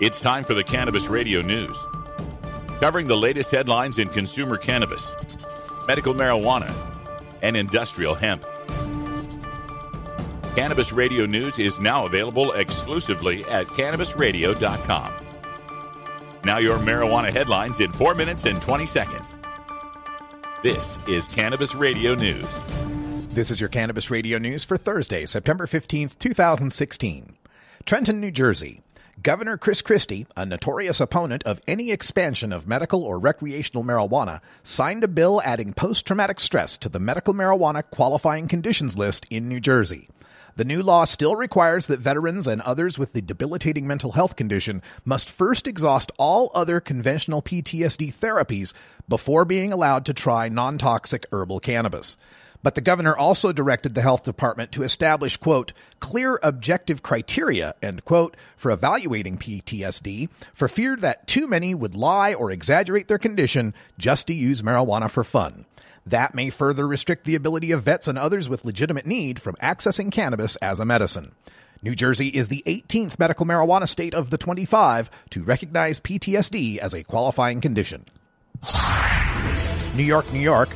It's time for the Cannabis Radio News, covering the latest headlines in consumer cannabis, medical marijuana, and industrial hemp. Cannabis Radio News is now available exclusively at cannabisradio.com. Now, your marijuana headlines in 4 minutes and 20 seconds. This is Cannabis Radio News. This is your Cannabis Radio News for Thursday, September 15th, 2016. Trenton, New Jersey. Governor Chris Christie, a notorious opponent of any expansion of medical or recreational marijuana, signed a bill adding post traumatic stress to the medical marijuana qualifying conditions list in New Jersey. The new law still requires that veterans and others with the debilitating mental health condition must first exhaust all other conventional PTSD therapies before being allowed to try non toxic herbal cannabis. But the governor also directed the health department to establish, quote, clear objective criteria, end quote, for evaluating PTSD for fear that too many would lie or exaggerate their condition just to use marijuana for fun. That may further restrict the ability of vets and others with legitimate need from accessing cannabis as a medicine. New Jersey is the 18th medical marijuana state of the 25 to recognize PTSD as a qualifying condition. New York, New York.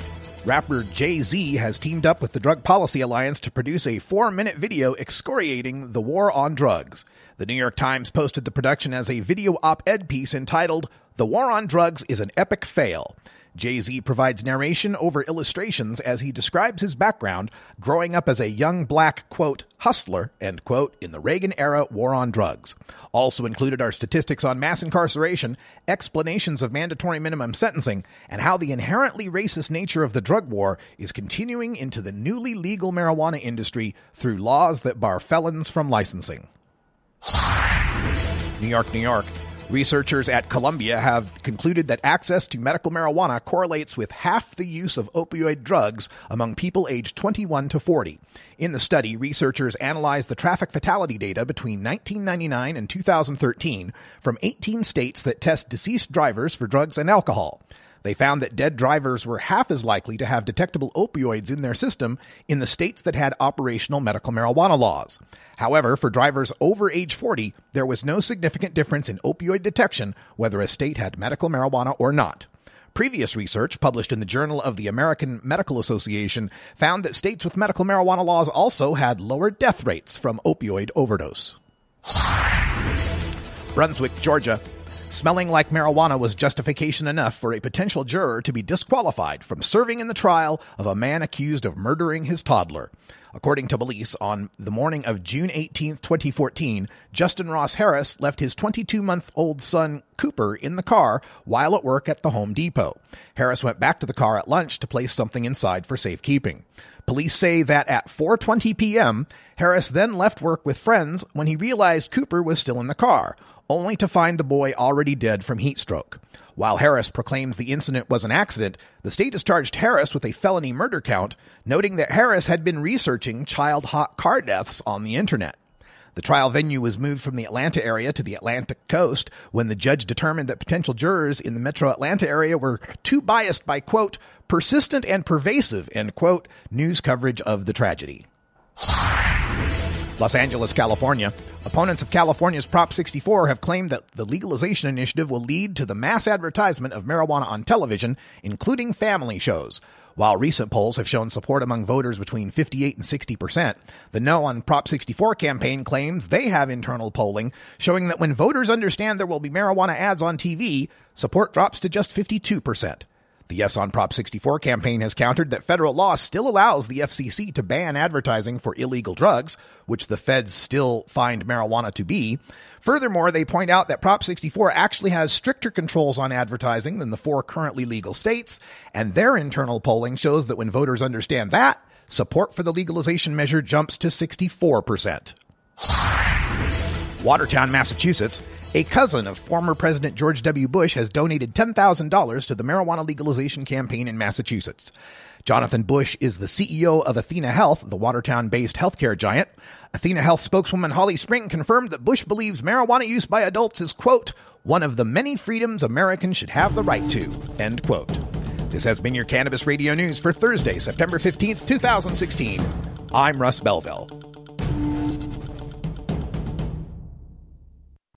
Rapper Jay Z has teamed up with the Drug Policy Alliance to produce a four minute video excoriating the war on drugs. The New York Times posted the production as a video op ed piece entitled, The War on Drugs is an Epic Fail. Jay Z provides narration over illustrations as he describes his background growing up as a young black, quote, hustler, end quote, in the Reagan era war on drugs. Also included are statistics on mass incarceration, explanations of mandatory minimum sentencing, and how the inherently racist nature of the drug war is continuing into the newly legal marijuana industry through laws that bar felons from licensing. New York, New York. Researchers at Columbia have concluded that access to medical marijuana correlates with half the use of opioid drugs among people aged 21 to 40. In the study, researchers analyzed the traffic fatality data between 1999 and 2013 from 18 states that test deceased drivers for drugs and alcohol. They found that dead drivers were half as likely to have detectable opioids in their system in the states that had operational medical marijuana laws. However, for drivers over age 40, there was no significant difference in opioid detection whether a state had medical marijuana or not. Previous research published in the Journal of the American Medical Association found that states with medical marijuana laws also had lower death rates from opioid overdose. Brunswick, Georgia. Smelling like marijuana was justification enough for a potential juror to be disqualified from serving in the trial of a man accused of murdering his toddler. According to police, on the morning of June 18, 2014, Justin Ross Harris left his 22 month old son Cooper in the car while at work at the Home Depot. Harris went back to the car at lunch to place something inside for safekeeping. Police say that at 4:20 p.m., Harris then left work with friends when he realized Cooper was still in the car, only to find the boy already dead from heat stroke. While Harris proclaims the incident was an accident, the state has charged Harris with a felony murder count, noting that Harris had been researching child hot car deaths on the internet. The trial venue was moved from the Atlanta area to the Atlantic coast when the judge determined that potential jurors in the metro Atlanta area were too biased by, quote, persistent and pervasive, end quote, news coverage of the tragedy. Los Angeles, California. Opponents of California's Prop 64 have claimed that the legalization initiative will lead to the mass advertisement of marijuana on television, including family shows. While recent polls have shown support among voters between 58 and 60 percent, the No on Prop 64 campaign claims they have internal polling showing that when voters understand there will be marijuana ads on TV, support drops to just 52 percent. The Yes on Prop 64 campaign has countered that federal law still allows the FCC to ban advertising for illegal drugs, which the feds still find marijuana to be. Furthermore, they point out that Prop 64 actually has stricter controls on advertising than the four currently legal states, and their internal polling shows that when voters understand that, support for the legalization measure jumps to 64%. Watertown, Massachusetts. A cousin of former President George W. Bush has donated $10,000 to the marijuana legalization campaign in Massachusetts. Jonathan Bush is the CEO of Athena Health, the Watertown based healthcare giant. Athena Health spokeswoman Holly Spring confirmed that Bush believes marijuana use by adults is, quote, one of the many freedoms Americans should have the right to, end quote. This has been your Cannabis Radio News for Thursday, September 15th, 2016. I'm Russ Belville.